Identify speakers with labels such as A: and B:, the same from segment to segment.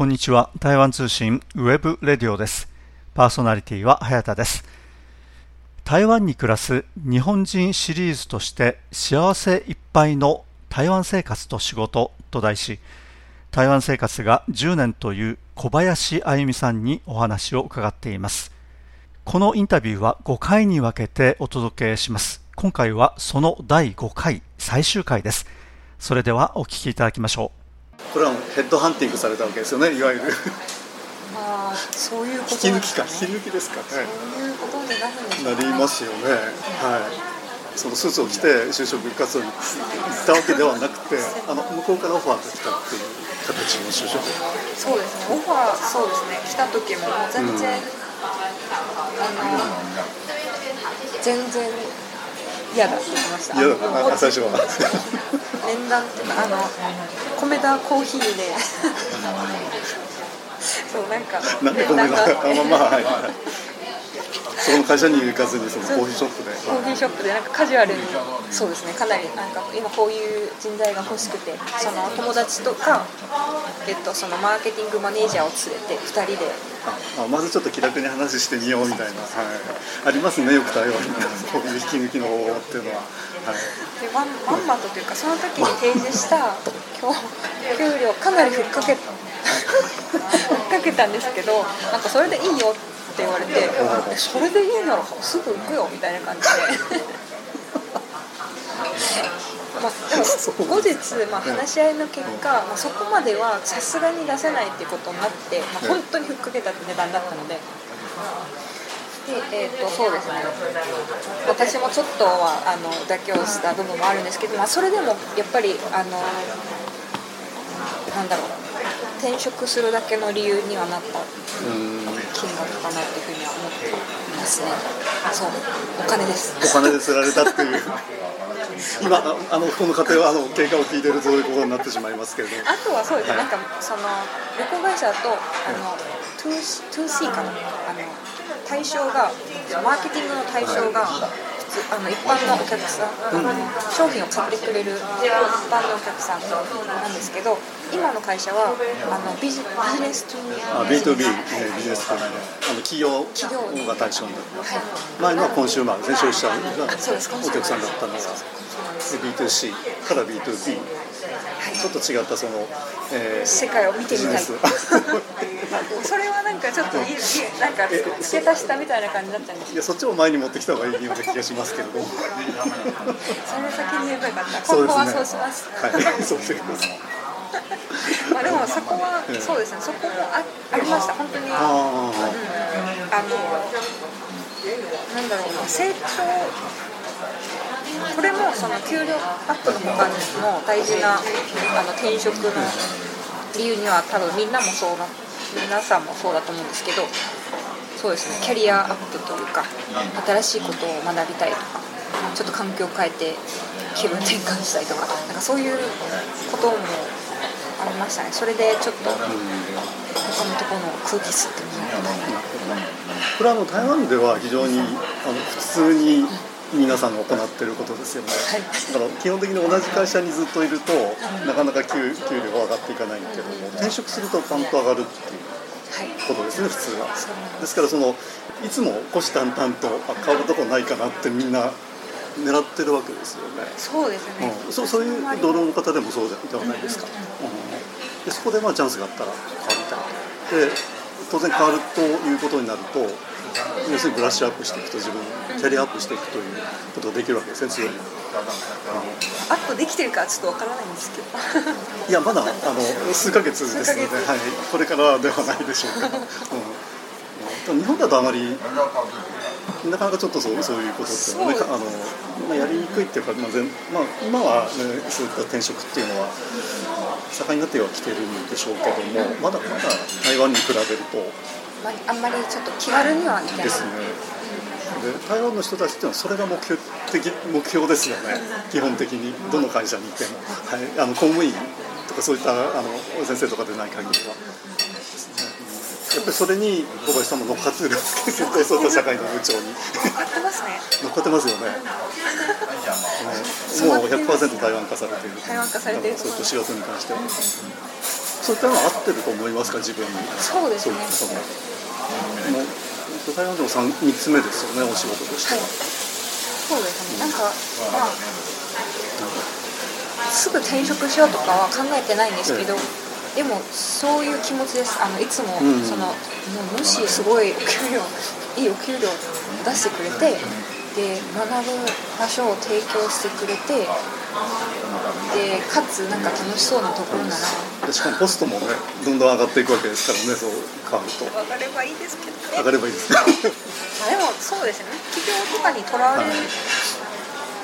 A: こんにちは。台湾通信 webradio です。パーソナリティは早田です。台湾に暮らす日本人シリーズとして幸せいっぱいの台湾生活と仕事と題し、台湾生活が10年という小林あゆみさんにお話を伺っています。このインタビューは5回に分けてお届けします。今回はその第5回最終回です。それではお聞きいただきましょう。
B: これはヘッドハンティングされたわけですよねいわゆる。
C: ああそういうこと、
B: ね、引き抜きか。引き抜きですか、ね、
C: そういうことになるんです
B: なりますよね。はい。そのスーツを着て就職活動に行ったわけではなくてあの向こうからオファーが来たっていう形の就職。
C: そうですね。オファーそうですね。来た時も全然、うん、あの全然嫌だって言いました。嫌だ。
B: 最初は。
C: 面談っていうかあの米田コーヒーで。そうなんか
B: なんで米田 あまあまあはいその会社に行かずにそのコーヒーショップで。
C: コーヒーショップでなんかカジュアルに。そうですねかなりなんか今こういう人材が欲しくてその友達とか、えっと、そのマーケティングマネージャーを連れて2人で。
B: あまずちょっと気楽に話してみようみたいな、はい、ありますねよく台湾に。そういう引き抜きの方法っていうのは。はい、
C: でままんまとというかその時に提示した給料かなりふっかけ ふっかけたんですけどなんかそれでいいよって言われてそれでいいならすぐ行くよみたいな感じで。まあ、でも後日、まあ、話し合いの結果、まあ、そこまではさすがに出せないっていうことになって、まあ、本当にふっかけた値段だったので。でえーと、そうですね。私もちょっとはあの妥協した部分もあるんですけど、まあ、それでもやっぱりあのなんだろう。転職するだけの理由にはなった金額かなっていうふうには思ってますね。そう。お金です。
B: お金で釣られたっていう。今あのこの家庭はあの経過を聞いてるということになってしまいますけれど。
C: あとはそうですね、はい、なんかその旅行会社だとあの 2C かな。あの対象がマーケティングの対象があの一般のお客さん、うん、商品を買ってくれる一般のお客さんなんですけど今の会社はあのビジビジネスと
B: あ B2B、えビジネスとあの企業企業が対象になってます、はい、前のはコンシューマー消費者がお客さんだったのが B2C から B2B ちょっと違ったその、
C: えー、世界を見てみたい。それはなんかちょっといなんか付け足したみたいな感じになっちゃうんです。
B: いやそっちを前に持ってきた方がいいような気がしますけれどそ
C: れ先に言えばよかった。今後はそうします、
B: はい。そうしてください
C: まあでもそこは、そうですね。そこもあありました。本当に。あ,、うん、あのなんだろう成長これもその給料アップの他にも大事なあの転職の理由には多分みんなもそうな皆さんもそうだと思うんですけどそうですねキャリアアップというか新しいことを学びたいとかちょっと環境を変えて気分転換したいとかなんかそういうこともありましたね。それでちょっと他のところの空気吸ってみようみたい。な
B: これはあの台湾では非常にあの普通に皆さんが行っていることですよね、はい、だから基本的に同じ会社にずっといるとなかなか給給料が上がっていかないけども転職するとパンと上がるっていうことですね、普通は。です。からそのいつも虎視眈々とあ買うとこないかなってみんな狙ってるわけですよね。
C: そうですね、
B: うん、そうそういう同僚の方でもそうではないですか、うん、でそこでまあチャンスがあったら変わりたいで当然変わるということになると要するにブラッシュアップしていくと自分キャリアアップしていくということができるわけですね強い
C: アップできてるかちょっとわからないんですけど。
B: いやまだあの数か月ですので、はい、これからではないでしょうか、うん、日本だとあまりなかなかちょっとそうそういうことっていうのはねあの、まあ、やりにくいっていうか、まあ全まあ、今は、ね、そういった転職っていうのは盛んになってはきてるんでしょうけどもまだまだ台湾に比べると
C: まあんまりちょっと気軽にはいけ
B: ですね。で台湾の人たちっていうのはそれが目標的目標ですよね。基本的に。どの会社にいても、はい、あの公務員とかそういったあの先生とかでない限りは。やっぱりそれに小林さんも乗っかってる絶対そういった社会の風潮に。
C: 乗っかってますね。
B: 乗っかってますよね。もう100%台湾化されている。
C: 台湾化されている
B: そういった仕事に関してはそういったのは合ってると思いますか自分に？
C: そうですね。
B: そのもう台湾でも 3, 3つ目ですよねお仕事として
C: は。そうですね。なんかまあすぐ転職しようとかは考えてないんですけど、でもそういう気持ちです。あのいつも
B: うん。
C: その、もうもしすごいお給料いいお給料出してくれてで学ぶ場所を提供してくれてでかつなんか楽しそうなところなら。
B: でしかもコストもねどんどん上がっていくわけですからねそう変わると。
C: 上がればいいですけどね。
B: 上がればいいですね。
C: ま あでもそうですね。企業とかにとらわれ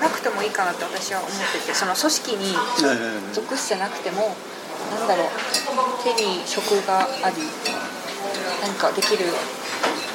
C: なくてもいいかなって私は思っててその組織に
B: ええ
C: 属してなくてもなんだろう手に職があり何かできる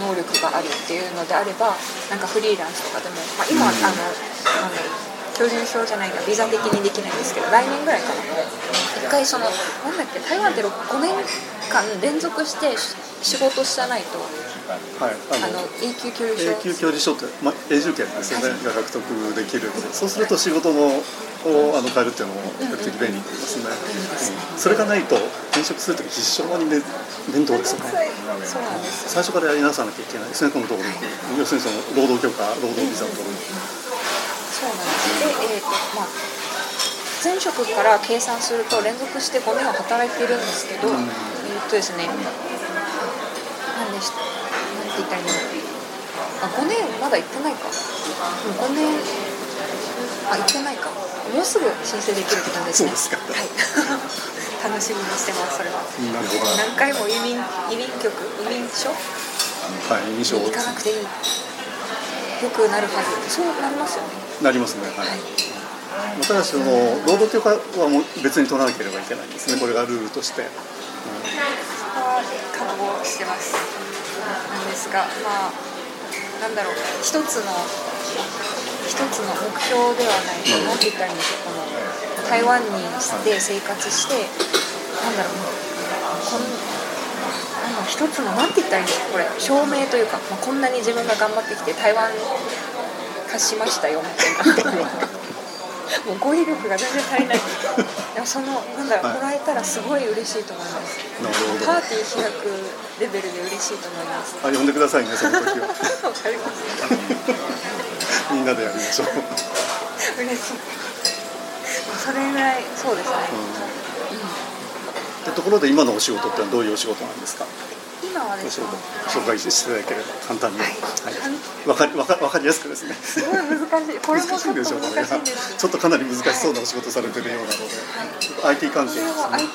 C: 能力があるっていうのであればなんかフリーランスとかでも、まあ、今、
B: うん
C: あのなんだろう標準証じゃないからビザ的にできないんですけど来年ぐらいかな一回そのなんだっけ台湾って5年間連続して仕事してないと
B: はい
C: あの永久居留
B: 永
C: 証
B: 久教授証って、まあ、永住権ですよねが獲得できる。そうすると仕事のをあの変えるっていうのも比較的便利ですね、うん。それがないと転職するときに、ね、面倒ですよね。最初からやりなさなきゃいけないですねこのところに要するにその労働許可労働ビザを取る
C: そうなんですでえっ、とまあ前職から計算すると連続して5年は働いているんですけど、
B: うん。
C: えっ、とですねなんでしなんて言ったらいいの？あ5年まだ行ってないか。もう5年あ行ってないか。もうすぐ申請できるって感じですね。
B: そうですか。
C: はい楽しみにしてますそれは。何回も移民移民局移民所
B: はい印象
C: に行かなくていい。よくなるはず。そうなりますよね。
B: なりますねはい、
C: はい。
B: まあただしその労働許可はもう別に取らなければいけないんですねこれがルールとして、
C: は覚悟してます。なんですがまあなんだろう。一つの一つの目標ではない
B: うん。
C: 何て言ったらいいんでしょうこの台湾にで生活してなんだろう。こんなんだ一つの何て言ったらいいんでしょう。これ証明というか、まあ、こんなに自分が頑張ってきて台湾化しましたよみたいな。もう語彙力が全然足りない。でもそのなんだろう
B: はい。
C: もらえたらすごい嬉しいと思います。
B: なるほど。
C: パーティー開くレベルで嬉しいと思います。
B: あ呼んでくださいねその時は。
C: わか。ります
B: みんなでやりましょう、
C: 嬉しい。それぐらいそうですね、
B: でところで今のお仕事ってのはどういうお仕事なんですか？
C: 今はですね
B: 事紹介していただければ簡単に。
C: はい。
B: はい。わかりわかわかりやすくですね。
C: すごい難しい。これもちょっと難しい
B: んで
C: す。
B: ちょっとかなり難しそうなお仕事されてるようなので、ちょっと IT 関係ですね。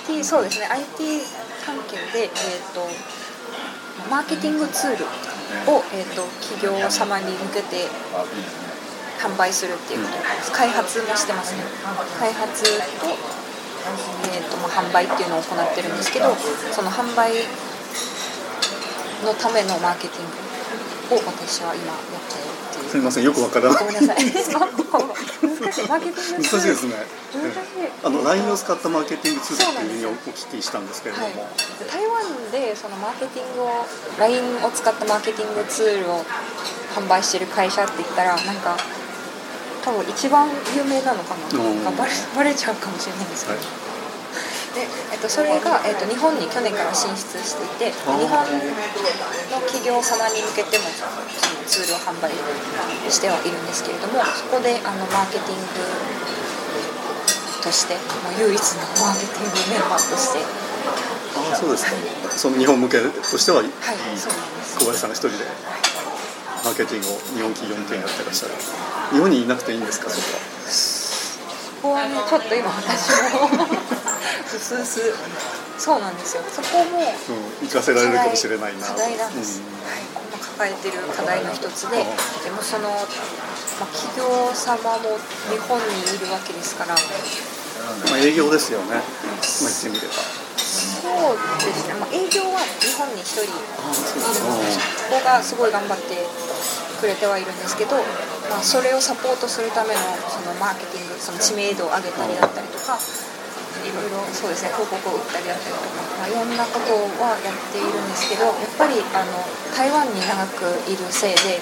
C: IT そうですね。IT 関係で、えー、とマーケティングツールを、えー、と企業様に向けて販売するっていうこと開発もしてますね。開発と,、えーとまあ、販売っていうのを行ってるんですけどその販売のためのマーケティングを私は今やっているっていう。
B: すみませんよくわからない。
C: ごめんなさい。難しい。マーケティング
B: 難しいですね。
C: 難しい
B: あの LINE を使ったマーケティングツールっていうふうにお聞きしたんですけれども、
C: はい、台湾でそのマーケティングを LINE を使ったマーケティングツールを販売してる会社って言ったらなんか多分一番有名なのかな,、バレバレちゃうかもしれないんですけど、
B: はい。
C: でえっと、それが、えっと、日本に去年から進出していて日本の企業様に向けてもそのツールを販売してはいるんですけれどもそこであのマーケティングとしてもう唯一のマーケティングメンバーとして。
B: ああそうですか。その日本向けとしては
C: はい、そうなんです。
B: 小林さんが一人でマーケティングを日本企業向けにやってらっしゃる。日本にいなくていいんですかそこは？
C: ここはね、ちょっと今私もうすうすそうなんですよ。そこも
B: うん、行かせられるかもしれないな。
C: 課題なんです。はい、今抱えてる課題の一つで、
B: うん。
C: でもその、まあ、企業様も日本にいるわけですから、
B: まあ、営業ですよね、まあ、言ってみれば。
C: そうですね。まあ、営業は日本に一人いるので、そこがすごい頑張ってくれてはいるんですけど、まあ、それをサポートするためのそのマーケティングその知名度を上げたりだったりとかいろいろそうですね広告を売ったりだったりとか、まあ、いろんなことはやっているんですけどやっぱりあの台湾に長くいるせいで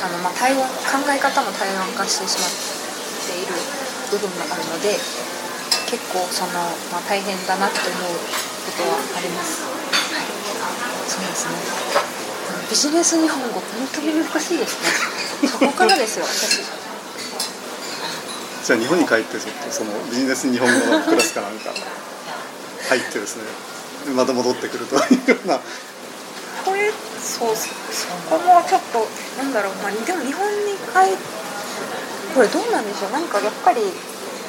C: あの、まあ、台湾考え方も台湾化してしまっている部分があるので結構その、まあ、大変だなって思うことはあります、はい、そうですね。ビジネス日本語本当に難しいですね。そこからですよ。私
B: じゃあ日本に帰ってちょっとそのビジネス日本語のクラスかなんか入ってですね。また戻ってくるというような。
C: これそうそこもちょっとなんだろう、まあ、でも日本に帰これどうなんでしょう。なんかやっぱり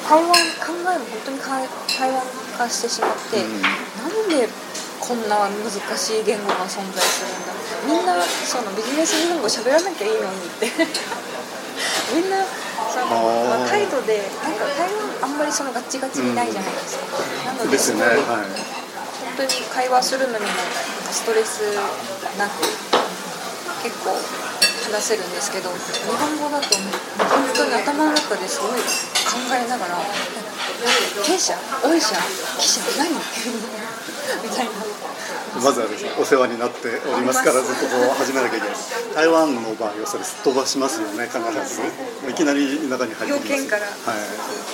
C: 台湾考えも本当にか台湾化してしまって、
B: うん。
C: なんでこんな難しい言語が存在するんだ。みんなそのビジネス日本語喋らなきゃいいのにって。みんなその、まあ、態度でなんか台湾あんまりそのガチガチにないじゃないですか、なので
B: ですね、はい、
C: 本当に会話するのにもストレスなく結構話せるんですけど日本語だと本当に頭の中ですごい考えながら「経営者御社記者何?」みたいな
B: まずはですねお世話になっておりますからずっとこう始めなきゃいけない。台湾の場合はそれすっ飛ばしますよね必ず。もういきなり中に入ってきます。はい。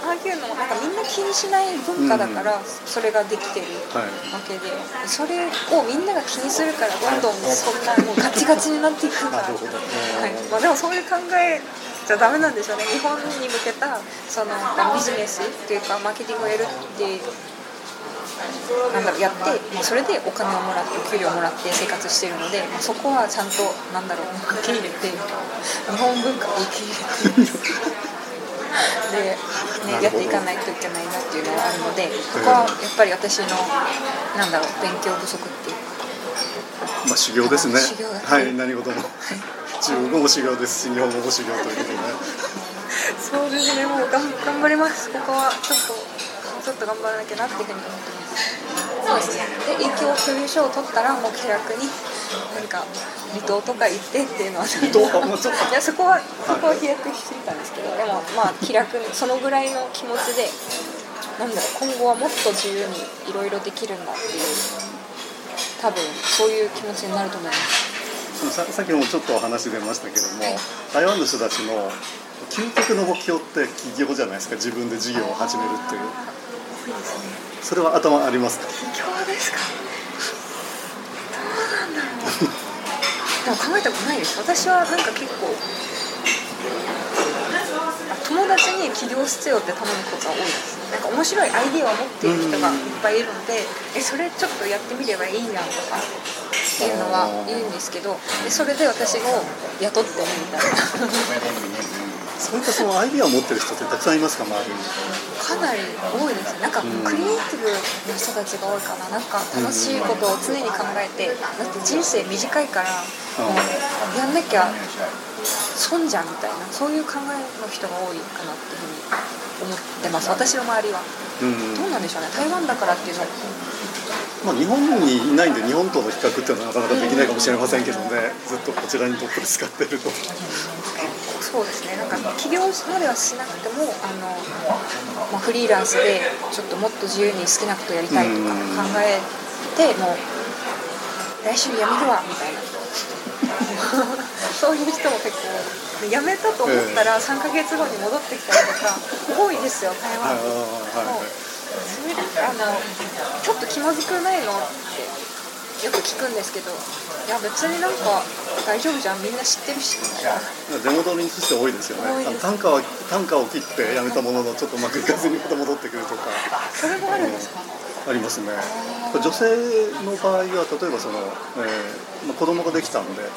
C: ああいうのもなんかみんな気にしない文化だからそれができてる
B: はい。
C: わけで。それをみんなが気にするからどんどんそんなもうガチガチになっていくから、
B: なるほど。
C: はい。まあ、でもそういう考えじゃダメなんでしょうね。日本に向けたそのまあビジネスっていうかマーケティングをやるってなんだろうやって、まあ、それでお金をもらってお給料をもらって生活してるので、まあ、そこはちゃんとなんだろう受け入れて日本文化を受け入れて で、ね、やっていかないといけないなっていうのはあるのでここはやっぱり私のなんだろう勉強不足っていう。
B: まあ修行ですね。はい何事も。中国語も修行ですし日本語も修行ということで。
C: そうですね。もう頑張ります。ここはちょっとちょっと頑張らなきゃなっていうふうに思ってますですね。で影響共有書を取ったらもう気楽に何か離島とか行ってっていうのは。
B: 離島あもうちょっと
C: いやそこはそこは飛躍してたんですけどでもまあ気楽にそのぐらいの気持ちでなんだろう今後はもっと自由にいろいろできるんだっていう多分そういう気持ちになると思います。
B: ささっきもちょっとお話出ましたけども台湾の人たちの究極の目標って起業じゃないですか自分で事業を始めるっていう。
C: 多いですね。
B: それは頭ありますか？
C: 起業ですか？どうなんだろう。でも考えたことないです。私はなんか結構友達に起業してよって頼むことが多いです。なんか面白いアイディアを持っている人がいっぱいいるのでえそれちょっとやってみればいいやんとかっていうのは言うんですけどでそれで私を雇ってねみたいな
B: そういったそのアイディアを持ってる人ってたくさんいますか周りに？
C: かなり多いですね。なんかクリエイティブな人たちが多いかな。なんか楽しいことを常に考えてだって人生短いからもうやんなきゃ損じゃんみたいなそういう考えの人が多いかなっていうふうに思ってます。私の周りは。
B: うん。
C: どうなんでしょうね。台湾だからっていうのは。
B: まあ、日本にいないんで日本との比較っていうのはなかなかできないかもしれませんけどね。ずっとこちらにどっぷり使ってると
C: そうですね。なんか起業まではしなくてもあの、まあ、フリーランスでちょっともっと自由に好きなことやりたいとか考えてもう来週辞めるわみたいな。そういう人も結構多い辞めたと思ったら3ヶ月後に戻ってきたりとか多いですよ台湾。
B: はいはいはい
C: それであのちょっと気まずくないのってよく聞くんですけどいや別になんか大丈夫じゃん。みんな知ってるし。みたいな
B: 出戻りにして多いですよね。あの単価は単価を切ってやめたもののちょっとうまくいかずにまた戻ってくるとか。
C: それもあるんですか？
B: ありますね。女性の場合は例えばその、えーまあ、子供ができたんで、えー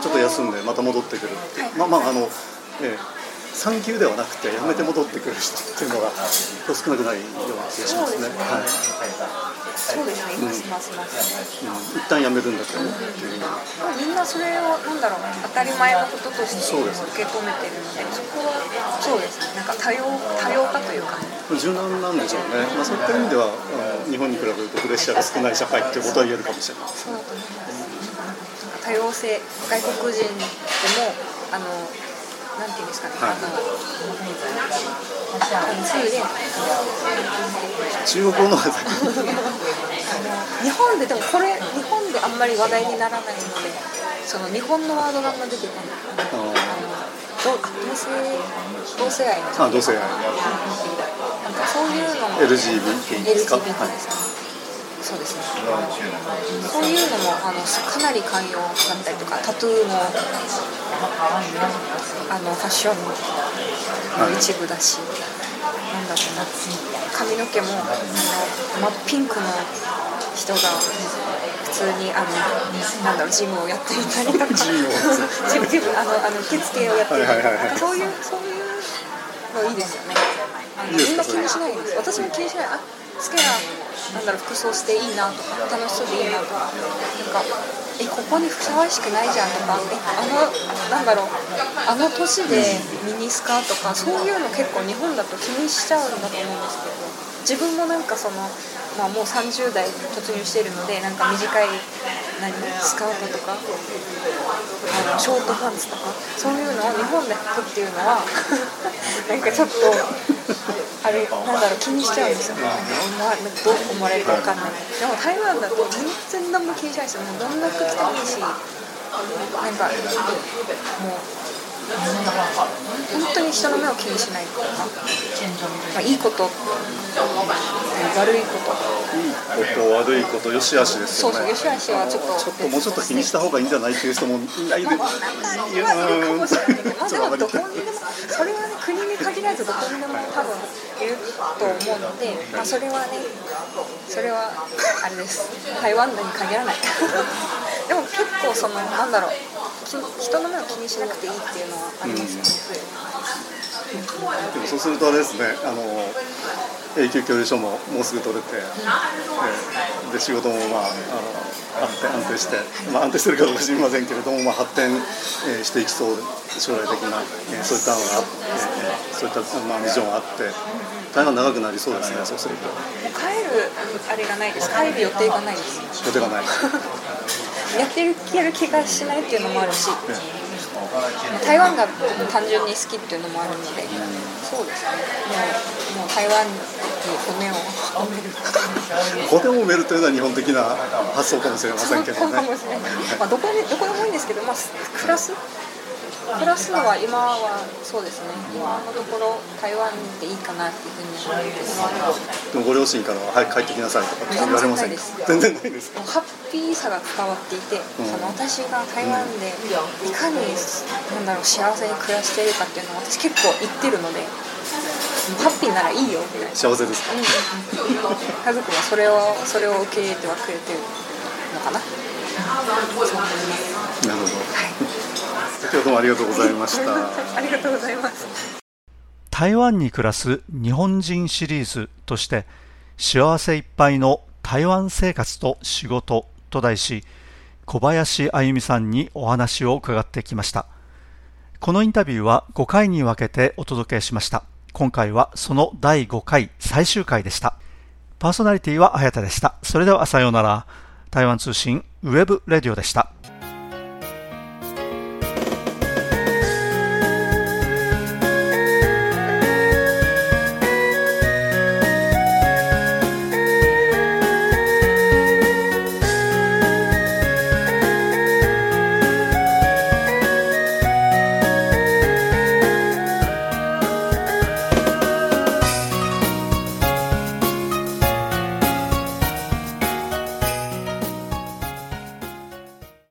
B: ちょっと休んでまた戻ってくるまあまああの、えー産休ではなくてやめて戻ってくる人っていうのが少なくないような気がしますね。はい
C: そうですね。い。ますいますいます
B: うん、一旦やめるんだけどう。
C: みんなそれをなんだろう当たり前のこととして受け止めてるのでそこはそうですね。なんか多様多様化というか
B: 柔軟なんでしょうね、まあ、そういった意味ではあの日本に比べるとプレッシャーが少ない社会っていうことは言えるかもしれない
C: そうだと思います多様性外国人でもあのなんていうんですかね、
B: はい。
C: あのあの通で
B: 中国語の
C: 日本ででもこれ日本であんまり話題にならないのでその日本のワードがあんま出てこない。あのど同性同性愛の。
B: あ同性愛。
C: なんかそういうのも。
B: LGBT ですか
C: ？LGBT ですね、そうですね。そういうのもあのかなり寛容だったりとかタトゥーもあのファッションの一部だし、なんだろうな。髪の毛もあの真っピンクの人が普通にあのなんだろうジムをやっていたりとか。
B: ジムを
C: ジムあのあの受付をやっていたりとかそういうそういうのいいですよね。あのみんな気にしないです。私も気にしない。あ好きななんだろう服装していいなとか楽しそうでいいなとかなんかえここにふさわしくないじゃんとかあのなんだろうあの年でミニスカとかそういうの結構日本だと気にしちゃうんだと思うんですけど自分もなんかその、まあ、もう30代突入してるのでなんか短い何？スカートとか？あのショートパンツとか？そういうのを日本で履くっていうのは なんかちょっとあれなんだろう気にしちゃうんですよ。ねなんかどう思われるか分かんない。でも台湾だと全然何も気にしないですよ。もうどんな服着てもいいしなんかもう本当に人の目を気にしないとか、まあ、いいこと悪いこと
B: いいこと悪いことよしあしですよね
C: そうそうよしあしはちょっと
B: ちょっともうちょっと気にした方がいいんじゃないっていう人もいないで
C: まあいるかもしれないけど、まあ、でも
B: ちょっとあまり
C: どこにでもそれはね国に限らずどこにでも多分いると思うので、まあ、それはねそれはあれです台湾に限らない。でも結構そのなんだろう。人の目を気にしなくていいっていうのはありますよね、
B: でもそうするとあれですねあの永久教授書ももうすぐ取れて、えーで仕事もまああの安定安定して、まあ、安定してるかどうか知りませんけれども、まあ、発展、えーしていきそう将来的な、えーそういったのがあって、えーそういった、まあ、ビジョンがあって大変長くなりそうですね。そうすると。
C: もう帰るあれがないです帰る予定がないです
B: 予定がない。
C: やってるやる気がしないっていうのもあるし。台湾が単純に好きっていうのもあるので、そうですね。もうもう台湾に骨を。埋める
B: 骨を埋めるというのは日本的な発想かもしれませんけどね。
C: どこでもいいんですけど、まあ、暮らす暮らすのは今はそうですね。今のところ台湾でいいかなっていうふうに思ってます。
B: でもご両親からは早く帰ってきなさいとか言われませんか？全然ないです。か？
C: ハッピーさが伝わっていて、その私が台湾でいかになんだろう幸せに暮らしているかっていうのを私結構言ってるのでハッピーならいいよみたいな
B: 幸せですか？
C: うん。うんうん家族はそれをそれを受け入れてはくれてるのかな。
B: なるほど。
C: はい
B: 今日はどうもありがとうございました。
C: ありがとうございます。
A: 台湾に暮らす日本人シリーズとして幸せいっぱいの台湾生活と仕事と題し小林あゆみさんにお話を伺ってきました。このインタビューは5回に分けてお届けしました。今回はその第5回最終回でした。パーソナリティは早田でした。それではさようなら。台湾通信 webradio でした